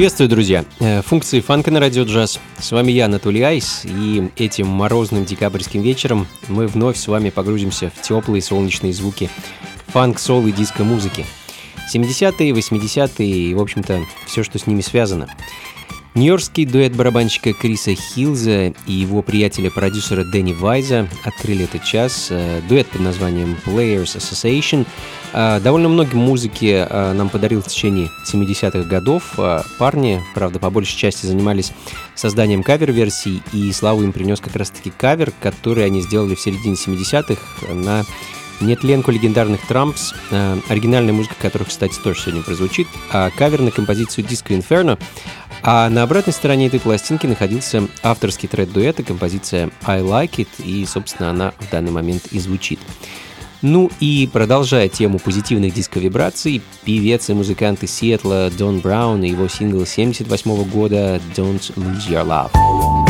Приветствую, друзья! Э, функции фанка на радио джаз. С вами я, Анатолий Айс, и этим морозным декабрьским вечером мы вновь с вами погрузимся в теплые солнечные звуки фанк, сол и диско-музыки. 70-е, 80-е и, в общем-то, все, что с ними связано. Нью-Йоркский дуэт барабанщика Криса Хилза и его приятеля-продюсера Дэнни Вайза открыли этот час. Э, дуэт под названием Players Association э, довольно много музыки э, нам подарил в течение 70-х годов. Парни, правда, по большей части занимались созданием кавер-версий, и славу им принес как раз-таки кавер, который они сделали в середине 70-х на нетленку легендарных Трампс, оригинальная музыка которых, кстати, тоже сегодня прозвучит, а кавер на композицию Disco Inferno, а на обратной стороне этой пластинки находился авторский тред дуэта, композиция I Like It, и, собственно, она в данный момент и звучит. Ну и продолжая тему позитивных диско-вибраций, певец и музыкант из Сиэтла Дон Браун и его сингл 78 года «Don't Lose Your Love».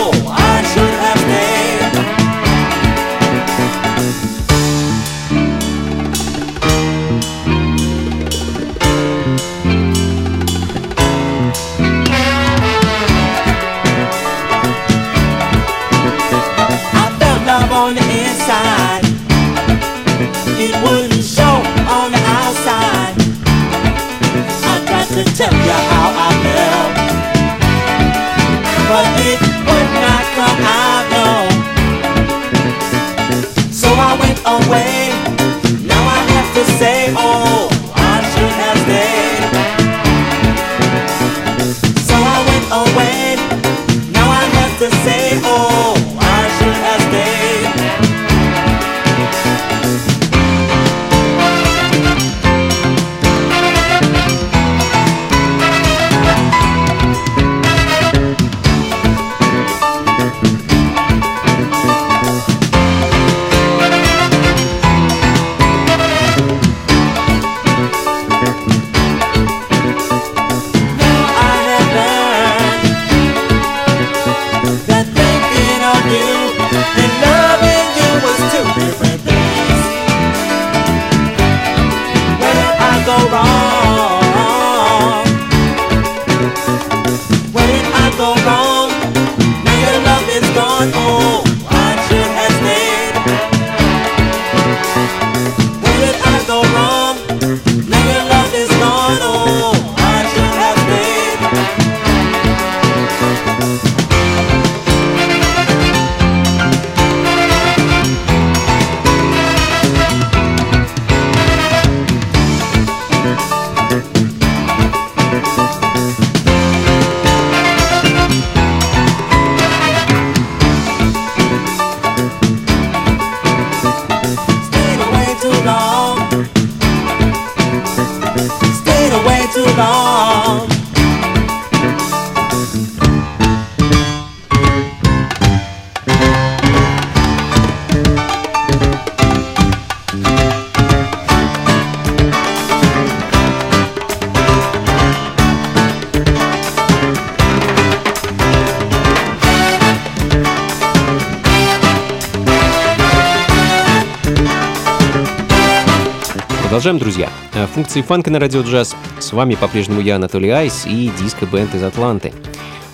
функции фанка на радио джаз. С вами по-прежнему я, Анатолий Айс и диско-бенд из Атланты.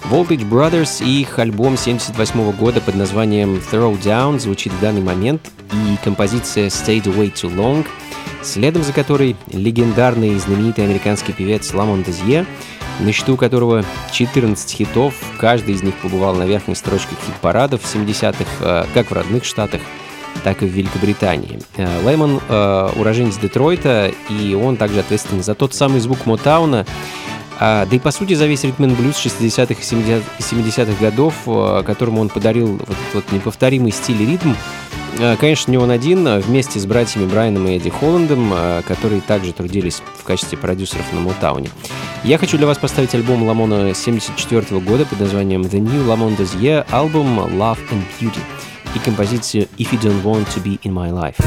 Voltage Brothers и их альбом 78 года под названием Throw Down звучит в данный момент и композиция Stayed Away Too Long, следом за которой легендарный и знаменитый американский певец Ламон Дезье, на счету которого 14 хитов, каждый из них побывал на верхних строчках хит-парадов в 70-х, э, как в родных штатах, так и в Великобритании. Э, Леймон э, уроженец Детройта, и он также ответственен за тот самый звук Мотауна, а, да и по сути за весь ритм блюз 60-х и 70-х годов, э, которому он подарил вот этот вот неповторимый стиль и ритм, Конечно, не он один, вместе с братьями Брайаном и Эдди Холландом, которые также трудились в качестве продюсеров на Мотауне. Я хочу для вас поставить альбом Ламона 74 года под названием The New Lamont Year, альбом Love and Beauty и композицию If You Don't Want To Be In My Life.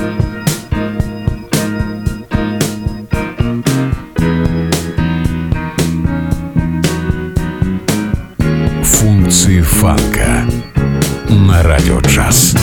Функции фанка на радио джаз.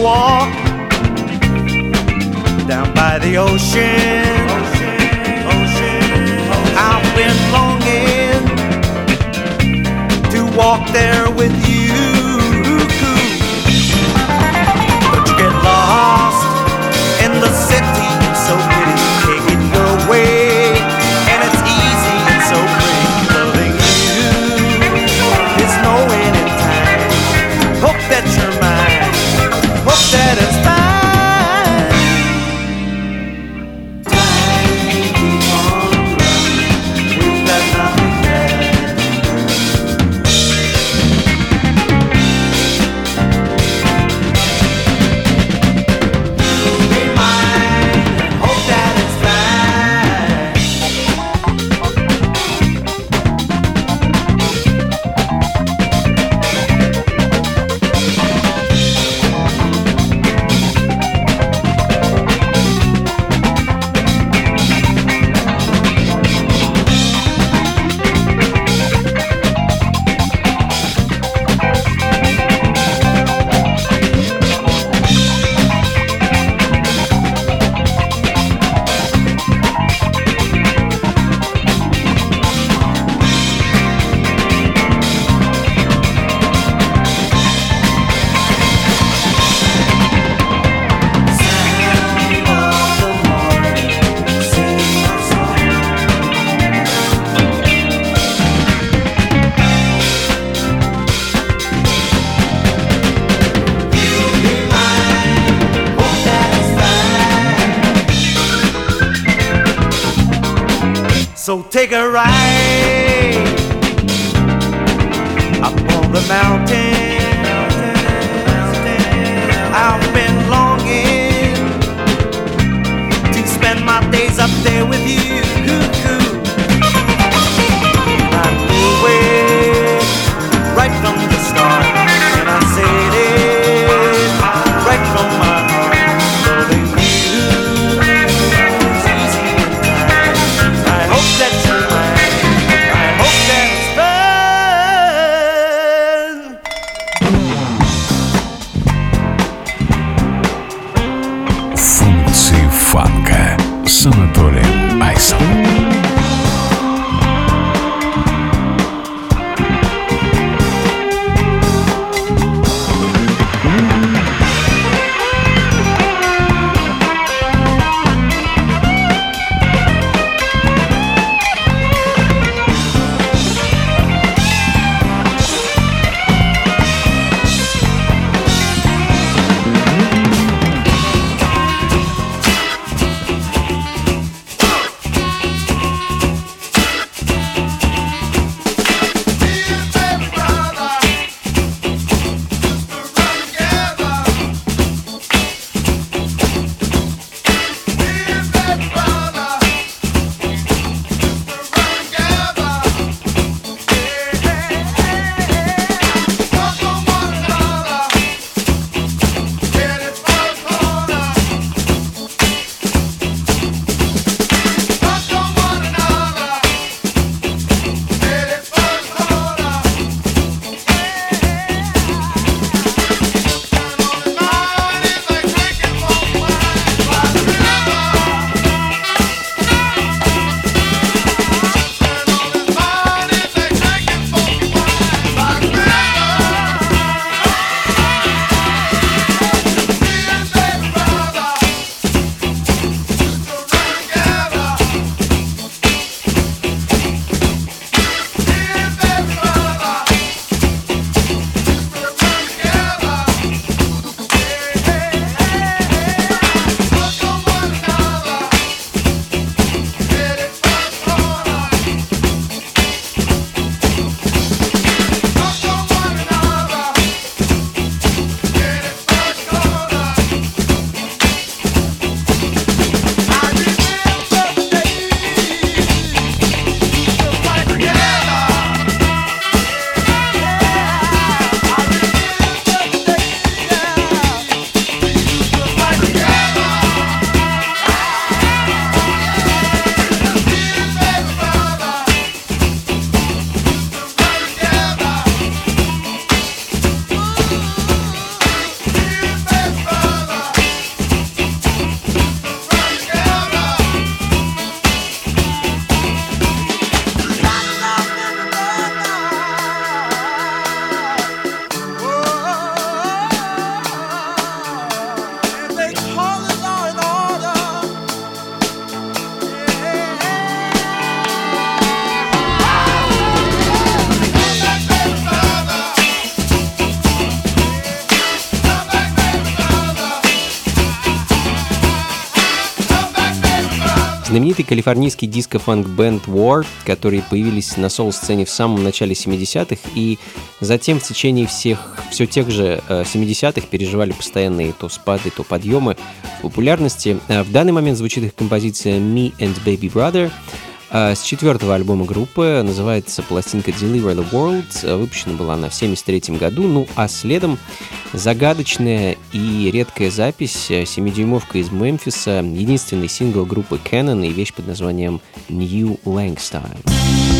walk down by the ocean. I've been longing to walk there with you. So take a ride up on the mountain. I've been longing to spend my days up there with you. I'm right from the start. Знаменитый калифорнийский диско-фанк-бенд War, которые появились на соул-сцене в самом начале 70-х и затем в течение всех, все тех же 70-х переживали постоянные то спады, то подъемы популярности. В данный момент звучит их композиция «Me and Baby Brother», с четвертого альбома группы называется пластинка Deliver the World. Выпущена была она в 1973 году. Ну а следом загадочная и редкая запись 7-дюймовка из Мемфиса, единственный сингл группы Canon и вещь под названием New Langstein.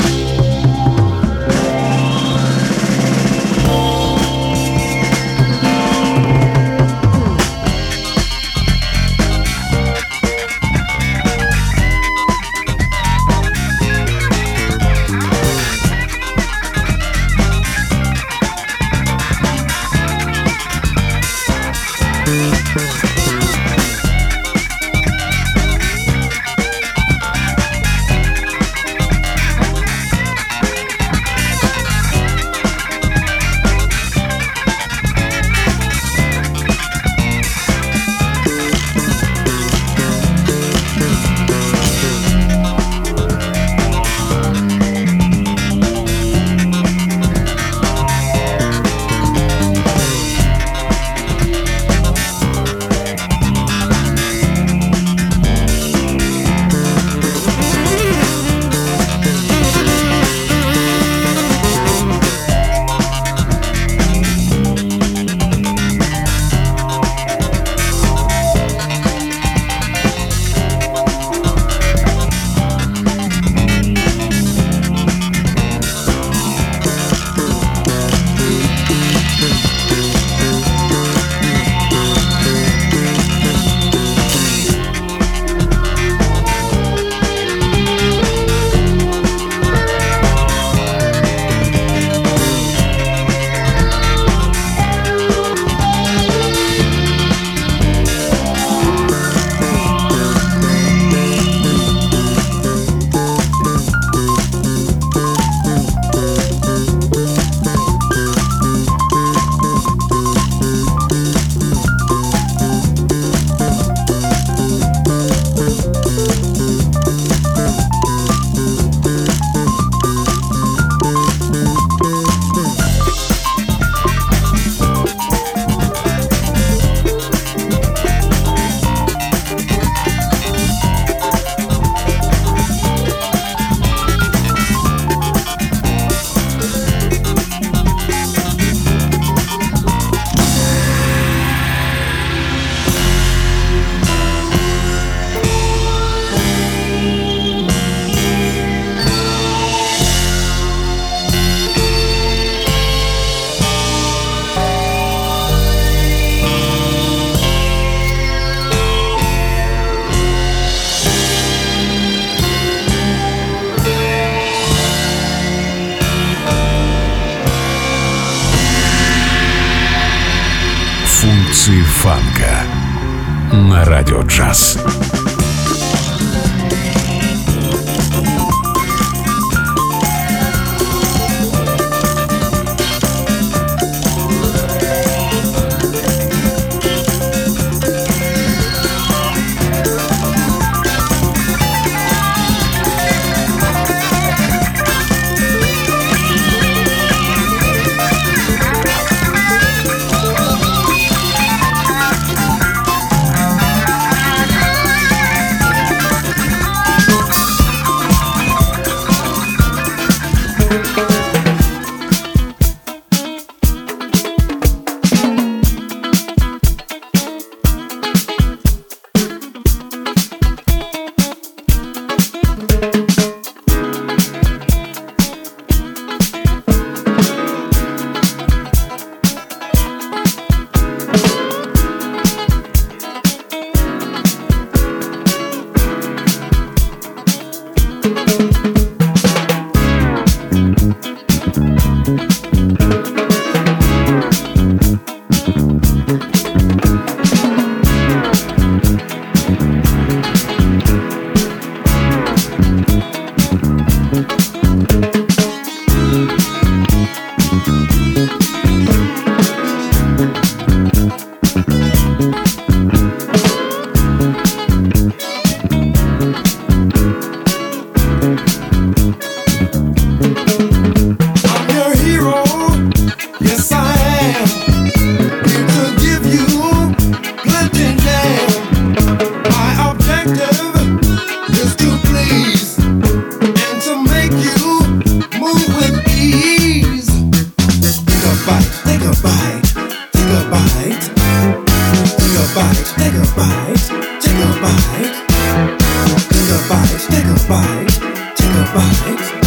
Bite, take a bite,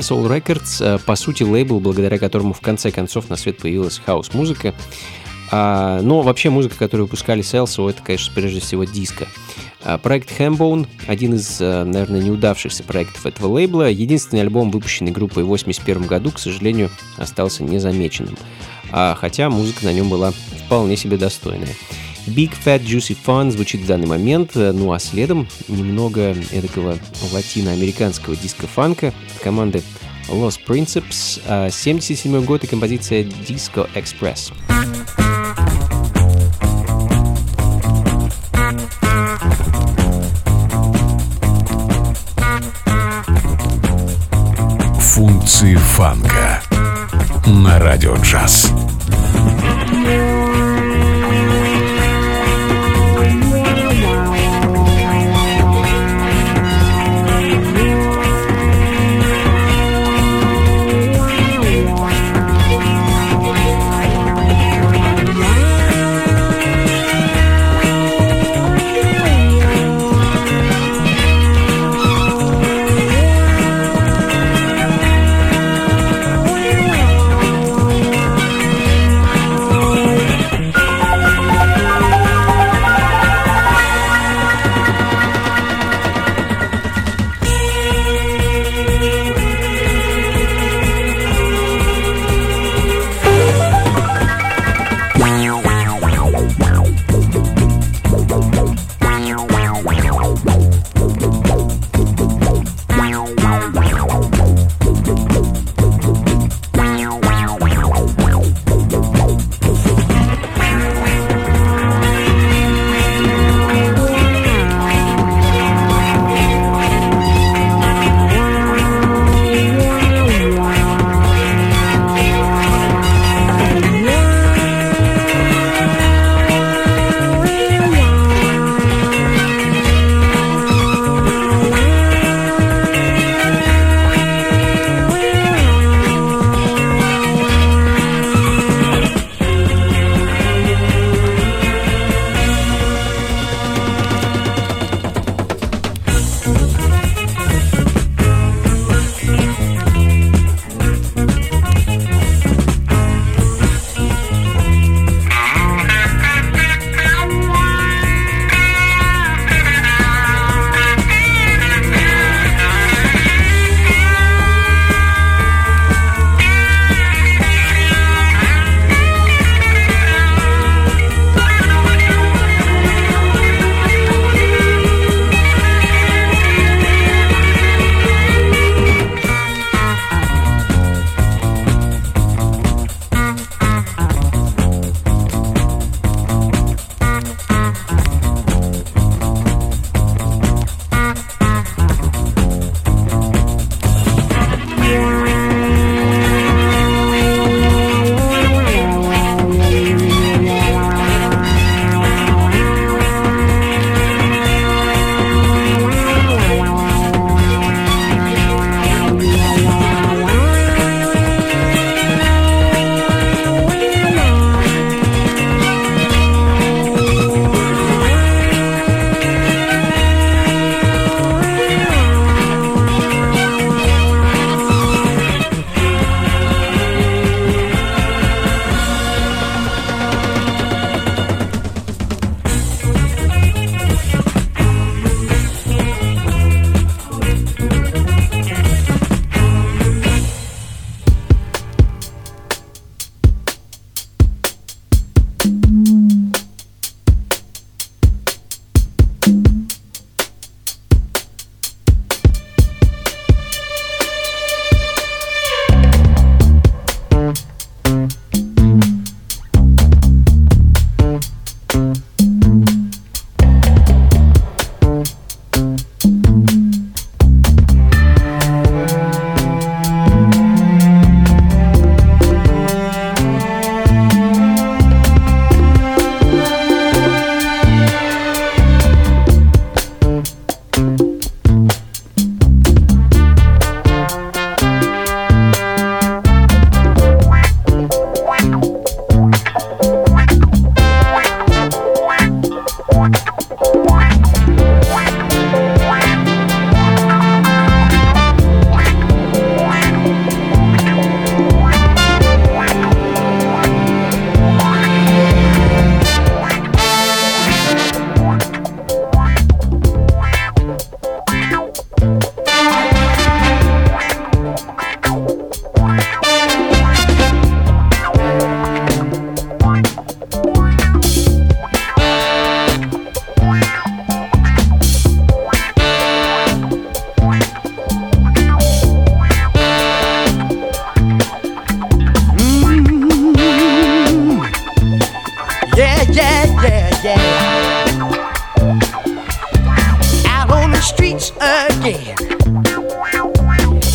Salsoul Soul Records, э, по сути, лейбл, благодаря которому в конце концов на свет появилась хаос-музыка. А, но вообще музыка, которую выпускали Селсо, это, конечно, прежде всего диско. А, проект Hambone, один из, э, наверное, неудавшихся проектов этого лейбла, единственный альбом, выпущенный группой в 1981 году, к сожалению, остался незамеченным. А, хотя музыка на нем была вполне себе достойная. Big Fat Juicy Fun звучит в данный момент, ну а следом немного эдакого латиноамериканского диско-фанка команды Lost Principles, 77 год и композиция Disco Express. Функции фанка на радио джаз.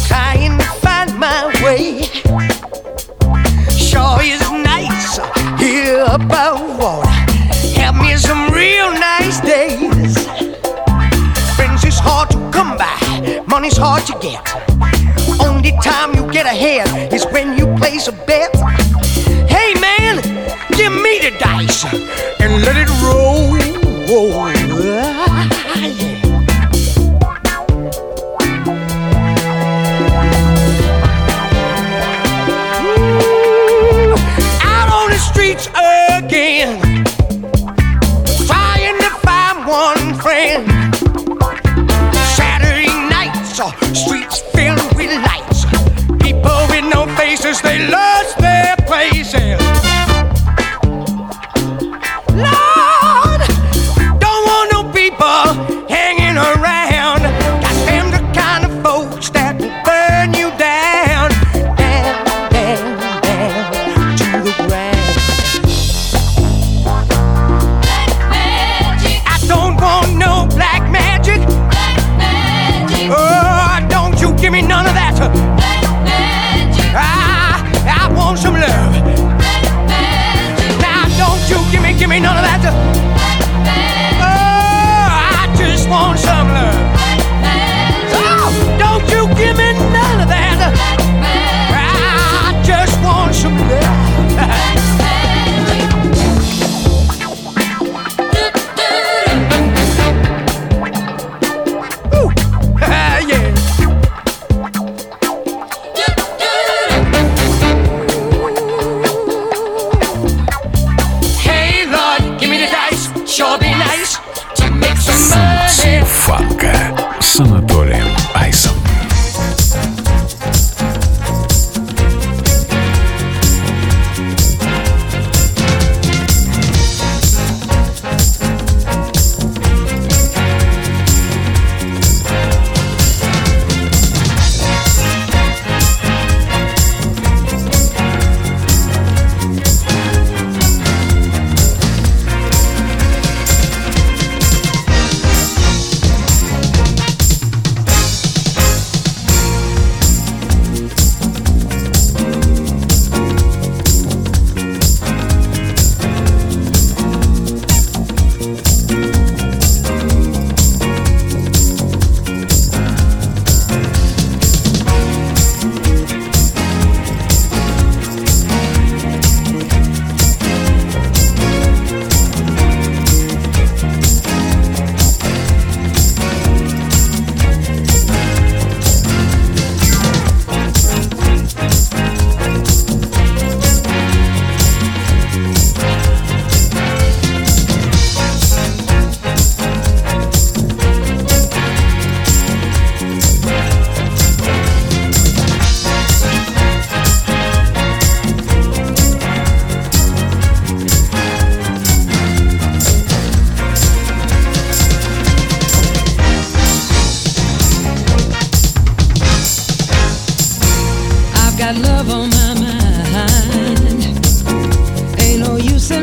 trying to find my way. Is nice here above water. Me some real nice days. Friends is hard to come by, money's hard to get. Only time you get ahead is when you place a bet. Hey man, give me the dice and let it roll. they lost their place. you said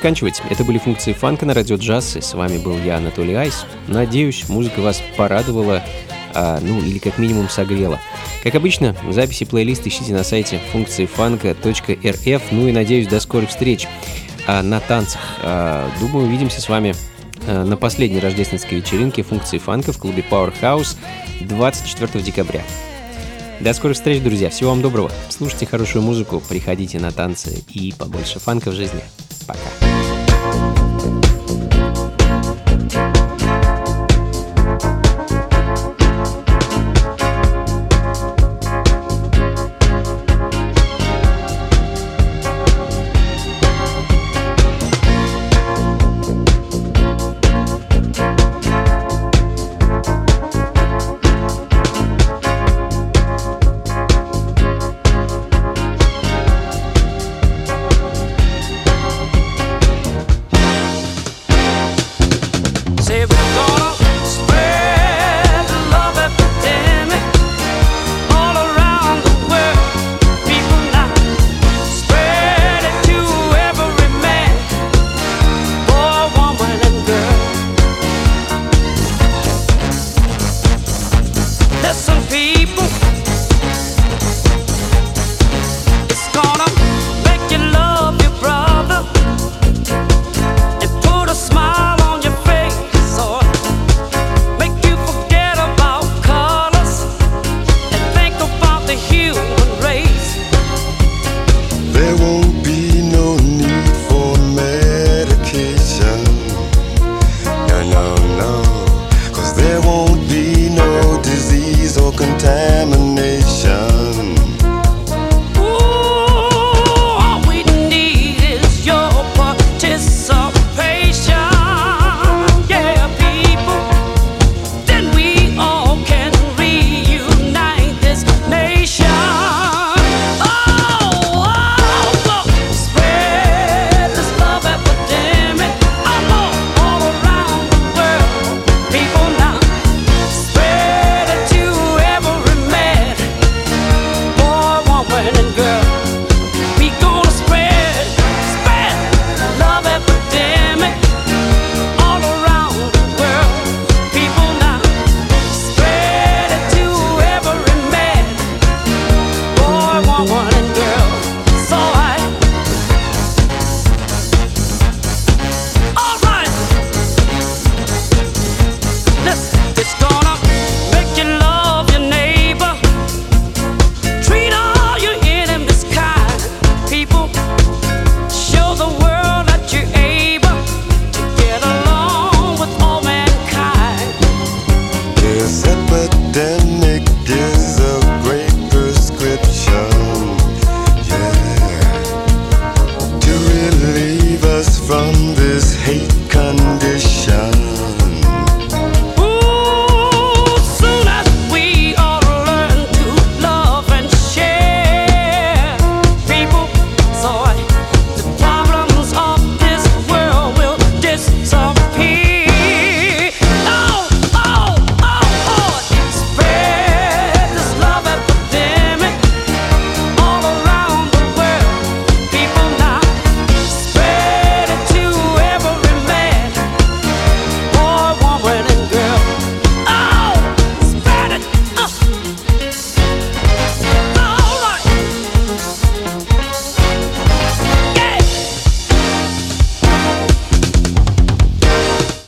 заканчивать. Это были функции фанка на радио джаз. И с вами был я, Анатолий Айс. Надеюсь, музыка вас порадовала, а, ну или как минимум согрела. Как обычно, записи плейлиста ищите на сайте функции фанка.рф. Ну и надеюсь, до скорых встреч а, на танцах. А, думаю, увидимся с вами а, на последней рождественской вечеринке функции фанка в клубе Powerhouse 24 декабря. До скорых встреч, друзья. Всего вам доброго. Слушайте хорошую музыку, приходите на танцы и побольше фанка в жизни. Пока.